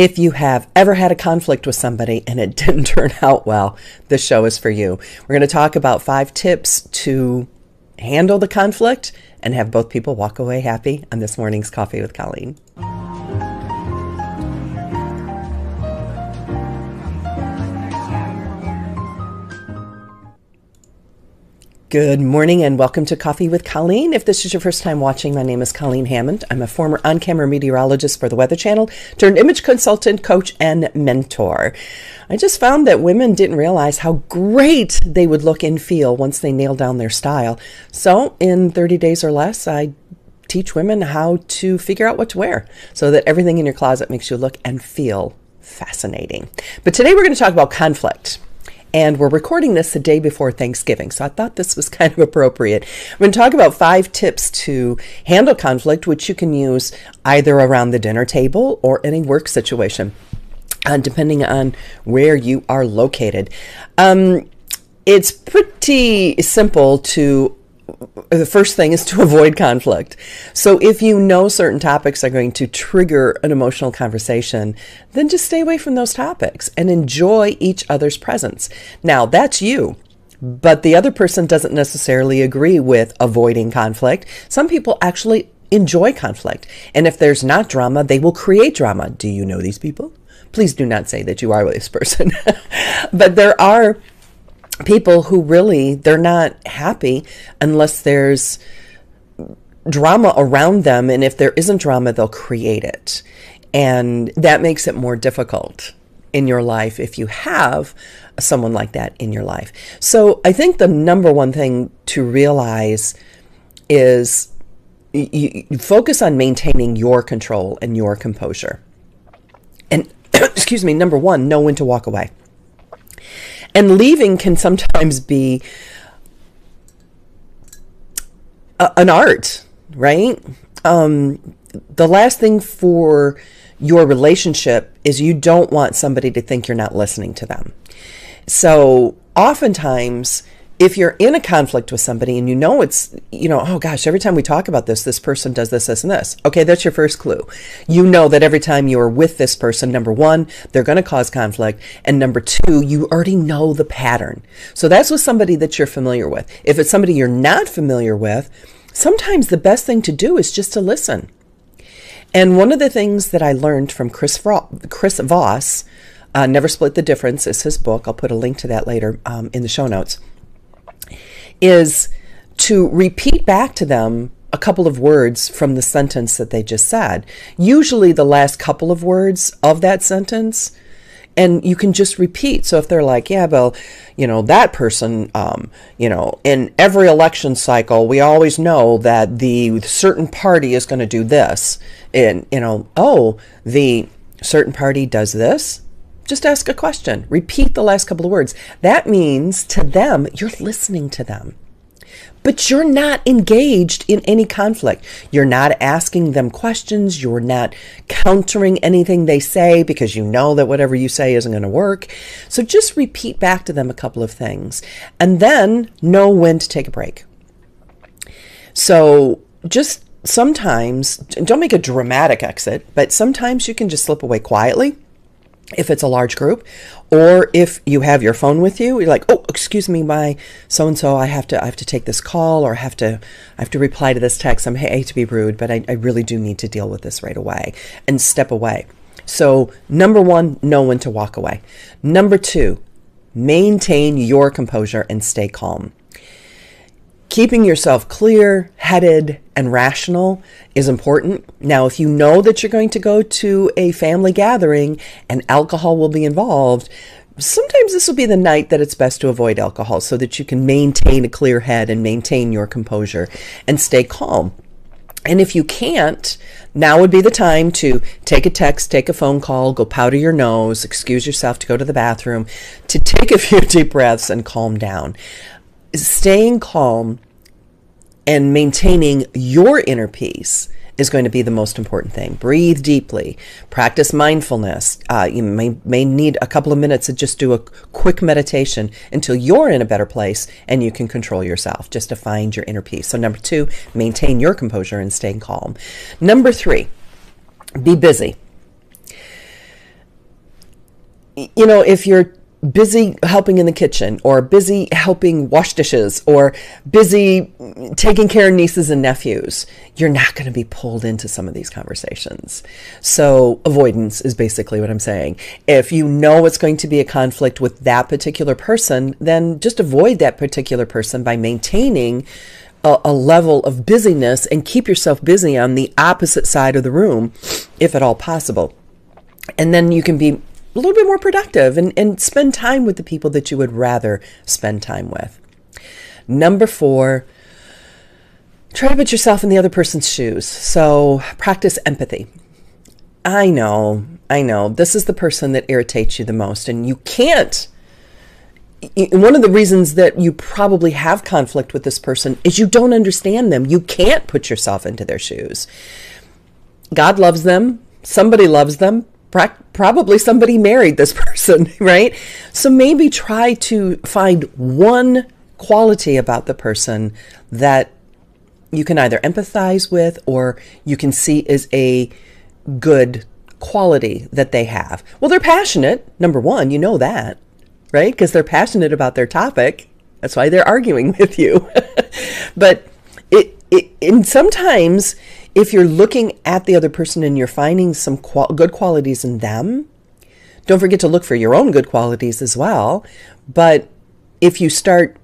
If you have ever had a conflict with somebody and it didn't turn out well, this show is for you. We're going to talk about five tips to handle the conflict and have both people walk away happy on this morning's Coffee with Colleen. Good morning and welcome to Coffee with Colleen. If this is your first time watching, my name is Colleen Hammond. I'm a former on camera meteorologist for the Weather Channel, turned image consultant, coach, and mentor. I just found that women didn't realize how great they would look and feel once they nailed down their style. So, in 30 days or less, I teach women how to figure out what to wear so that everything in your closet makes you look and feel fascinating. But today we're going to talk about conflict and we're recording this the day before Thanksgiving, so I thought this was kind of appropriate. I'm going to talk about five tips to handle conflict, which you can use either around the dinner table or in a work situation, uh, depending on where you are located. Um, it's pretty simple to the first thing is to avoid conflict. So if you know certain topics are going to trigger an emotional conversation, then just stay away from those topics and enjoy each other's presence. Now, that's you. But the other person doesn't necessarily agree with avoiding conflict. Some people actually enjoy conflict. And if there's not drama, they will create drama. Do you know these people? Please do not say that you are this person. but there are people who really they're not happy unless there's drama around them and if there isn't drama they'll create it. And that makes it more difficult in your life if you have someone like that in your life. So i think the number one thing to realize is you, you focus on maintaining your control and your composure. And excuse me number one know when to walk away and leaving can sometimes be a, an art, right? Um, the last thing for your relationship is you don't want somebody to think you're not listening to them. So oftentimes, if you're in a conflict with somebody and you know it's, you know, oh gosh, every time we talk about this, this person does this, this, and this. Okay, that's your first clue. You know that every time you're with this person, number one, they're going to cause conflict. And number two, you already know the pattern. So that's with somebody that you're familiar with. If it's somebody you're not familiar with, sometimes the best thing to do is just to listen. And one of the things that I learned from Chris, Chris Voss, uh, Never Split the Difference is his book. I'll put a link to that later um, in the show notes is to repeat back to them a couple of words from the sentence that they just said. Usually the last couple of words of that sentence. And you can just repeat. So if they're like, yeah, well, you know, that person, um, you know, in every election cycle, we always know that the certain party is going to do this. And, you know, oh, the certain party does this. Just ask a question. Repeat the last couple of words. That means to them, you're listening to them. But you're not engaged in any conflict. You're not asking them questions. You're not countering anything they say because you know that whatever you say isn't going to work. So just repeat back to them a couple of things and then know when to take a break. So just sometimes, don't make a dramatic exit, but sometimes you can just slip away quietly if it's a large group or if you have your phone with you you're like oh excuse me my so and so i have to i have to take this call or i have to i have to reply to this text. I'm hate to be rude but I, I really do need to deal with this right away and step away. So number one know when to walk away. Number two maintain your composure and stay calm keeping yourself clear headed and rational is important. Now, if you know that you're going to go to a family gathering and alcohol will be involved, sometimes this will be the night that it's best to avoid alcohol so that you can maintain a clear head and maintain your composure and stay calm. And if you can't, now would be the time to take a text, take a phone call, go powder your nose, excuse yourself to go to the bathroom, to take a few deep breaths and calm down staying calm and maintaining your inner peace is going to be the most important thing. Breathe deeply, practice mindfulness. Uh, you may, may need a couple of minutes to just do a quick meditation until you're in a better place and you can control yourself just to find your inner peace. So, number two, maintain your composure and staying calm. Number three, be busy. you know, if you're busy helping in the kitchen or busy helping wash dishes or busy taking care of nieces and nephews, you're not going to be pulled into some of these conversations. So, avoidance is basically what I'm saying. If you know it's going to be a conflict with that particular person, then just avoid that particular person by maintaining a, a level of busyness and keep yourself busy on the opposite side of the room, if at all possible. And then you can be a little bit more productive and, and spend time with the people that you would rather spend time with. Number four, try to put yourself in the other person's shoes. So practice empathy. I know, I know, this is the person that irritates you the most, and you can't. One of the reasons that you probably have conflict with this person is you don't understand them. You can't put yourself into their shoes. God loves them, somebody loves them, probably somebody married this person, right? So maybe try to find one quality about the person that you can either empathize with or you can see is a good quality that they have. Well, they're passionate, number one, you know that, right? Because they're passionate about their topic. That's why they're arguing with you. but it, it, and sometimes if you're looking at the other person and you're finding some qual- good qualities in them, don't forget to look for your own good qualities as well. But if you start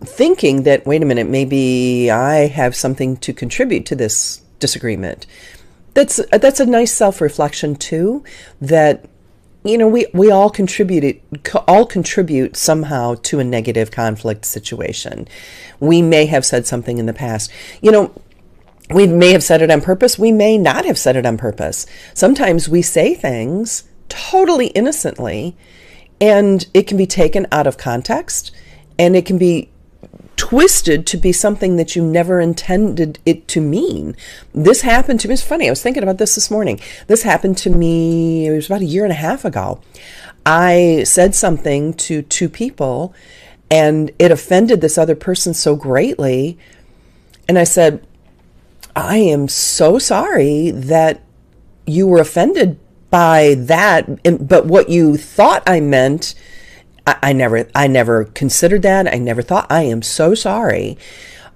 thinking that, wait a minute, maybe I have something to contribute to this disagreement, that's that's a nice self reflection too. That you know we we all contribute all contribute somehow to a negative conflict situation. We may have said something in the past. You know, we may have said it on purpose. We may not have said it on purpose. Sometimes we say things totally innocently and it can be taken out of context and it can be twisted to be something that you never intended it to mean. This happened to me. It's funny. I was thinking about this this morning. This happened to me, it was about a year and a half ago. I said something to two people and it offended this other person so greatly. And I said, I am so sorry that you were offended by that. But what you thought I meant, I, I never, I never considered that. I never thought. I am so sorry.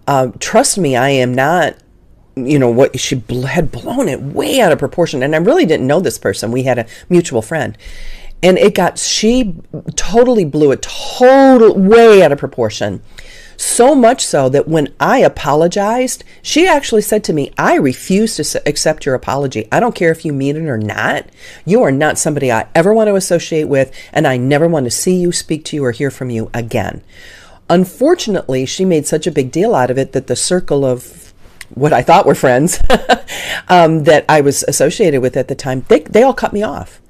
Uh, trust me, I am not. You know what? She had blown it way out of proportion, and I really didn't know this person. We had a mutual friend, and it got she totally blew it total way out of proportion so much so that when I apologized, she actually said to me, I refuse to accept your apology. I don't care if you mean it or not. You are not somebody I ever want to associate with, and I never want to see you, speak to you, or hear from you again. Unfortunately, she made such a big deal out of it that the circle of what I thought were friends um, that I was associated with at the time, they, they all cut me off.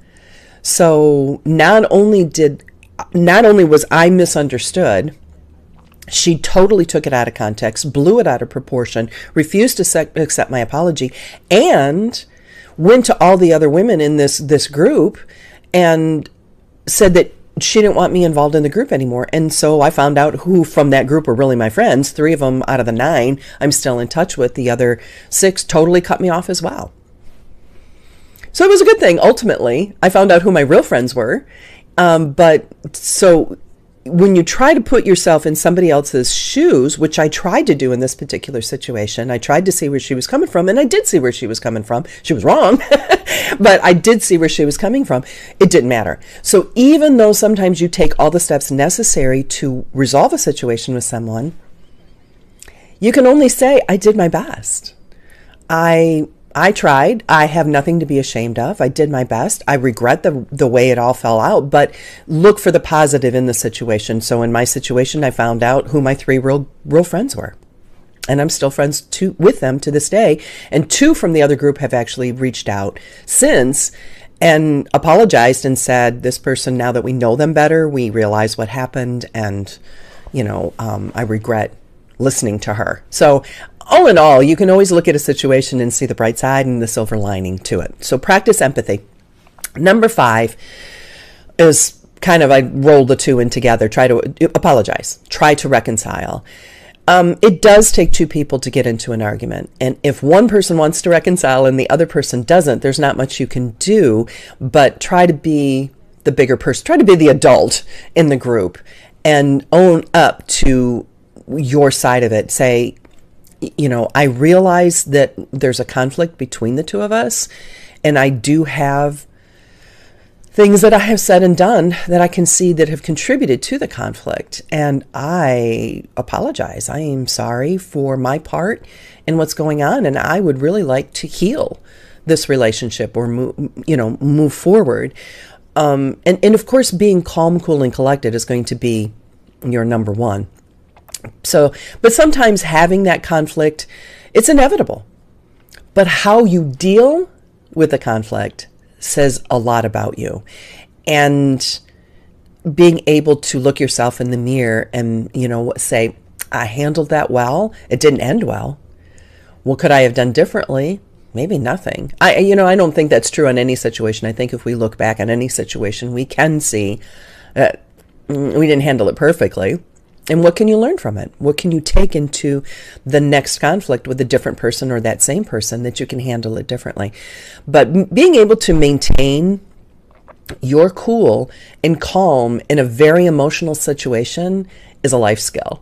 So not only did, not only was I misunderstood, she totally took it out of context, blew it out of proportion, refused to accept my apology, and went to all the other women in this this group and said that she didn't want me involved in the group anymore. And so I found out who from that group were really my friends. Three of them out of the nine I'm still in touch with. The other six totally cut me off as well. So it was a good thing. Ultimately, I found out who my real friends were. Um, but so when you try to put yourself in somebody else's shoes, which I tried to do in this particular situation, I tried to see where she was coming from, and I did see where she was coming from. She was wrong, but I did see where she was coming from. It didn't matter. So even though sometimes you take all the steps necessary to resolve a situation with someone, you can only say, I did my best. I I tried. I have nothing to be ashamed of. I did my best. I regret the the way it all fell out, but look for the positive in the situation. So in my situation, I found out who my three real real friends were. And I'm still friends to, with them to this day. And two from the other group have actually reached out since and apologized and said, This person, now that we know them better, we realize what happened. And, you know, um, I regret listening to her. So all in all, you can always look at a situation and see the bright side and the silver lining to it. So practice empathy. Number five is kind of I roll the two in together. Try to apologize. Try to reconcile. Um, it does take two people to get into an argument. And if one person wants to reconcile and the other person doesn't, there's not much you can do, but try to be the bigger person, try to be the adult in the group and own up to your side of it. Say, you know, I realize that there's a conflict between the two of us, and I do have things that I have said and done that I can see that have contributed to the conflict. And I apologize. I am sorry for my part in what's going on, and I would really like to heal this relationship or move, you know, move forward. Um, and, and of course, being calm, cool, and collected is going to be your number one. So, but sometimes having that conflict, it's inevitable. But how you deal with the conflict says a lot about you. And being able to look yourself in the mirror and, you know, say, I handled that well. It didn't end well. What could I have done differently? Maybe nothing. I, you know, I don't think that's true in any situation. I think if we look back on any situation, we can see that mm, we didn't handle it perfectly. And what can you learn from it? What can you take into the next conflict with a different person or that same person that you can handle it differently? But being able to maintain your cool and calm in a very emotional situation is a life skill.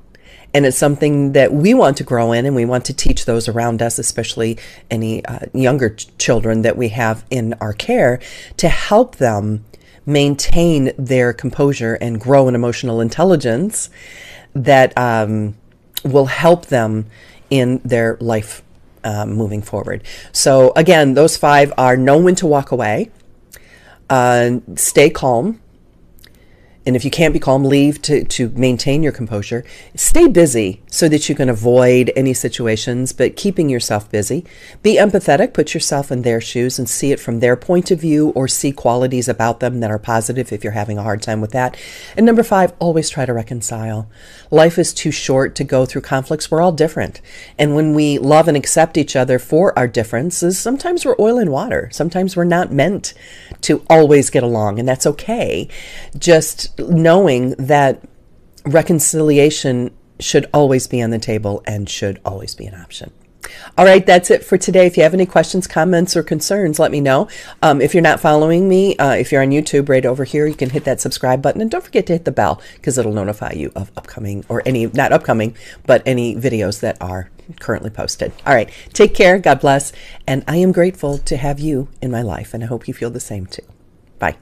And it's something that we want to grow in and we want to teach those around us, especially any uh, younger ch- children that we have in our care, to help them maintain their composure and grow in emotional intelligence that um, will help them in their life uh, moving forward. So, again, those five are know when to walk away, uh, stay calm, and if you can't be calm, leave to, to maintain your composure. Stay busy so that you can avoid any situations, but keeping yourself busy. Be empathetic, put yourself in their shoes and see it from their point of view or see qualities about them that are positive if you're having a hard time with that. And number five, always try to reconcile. Life is too short to go through conflicts. We're all different. And when we love and accept each other for our differences, sometimes we're oil and water. Sometimes we're not meant to always get along, and that's okay. Just knowing that reconciliation should always be on the table and should always be an option. All right, that's it for today. If you have any questions, comments, or concerns, let me know. Um, if you're not following me, uh, if you're on YouTube right over here, you can hit that subscribe button and don't forget to hit the bell because it'll notify you of upcoming or any, not upcoming, but any videos that are currently posted. All right, take care. God bless. And I am grateful to have you in my life, and I hope you feel the same too. Bye.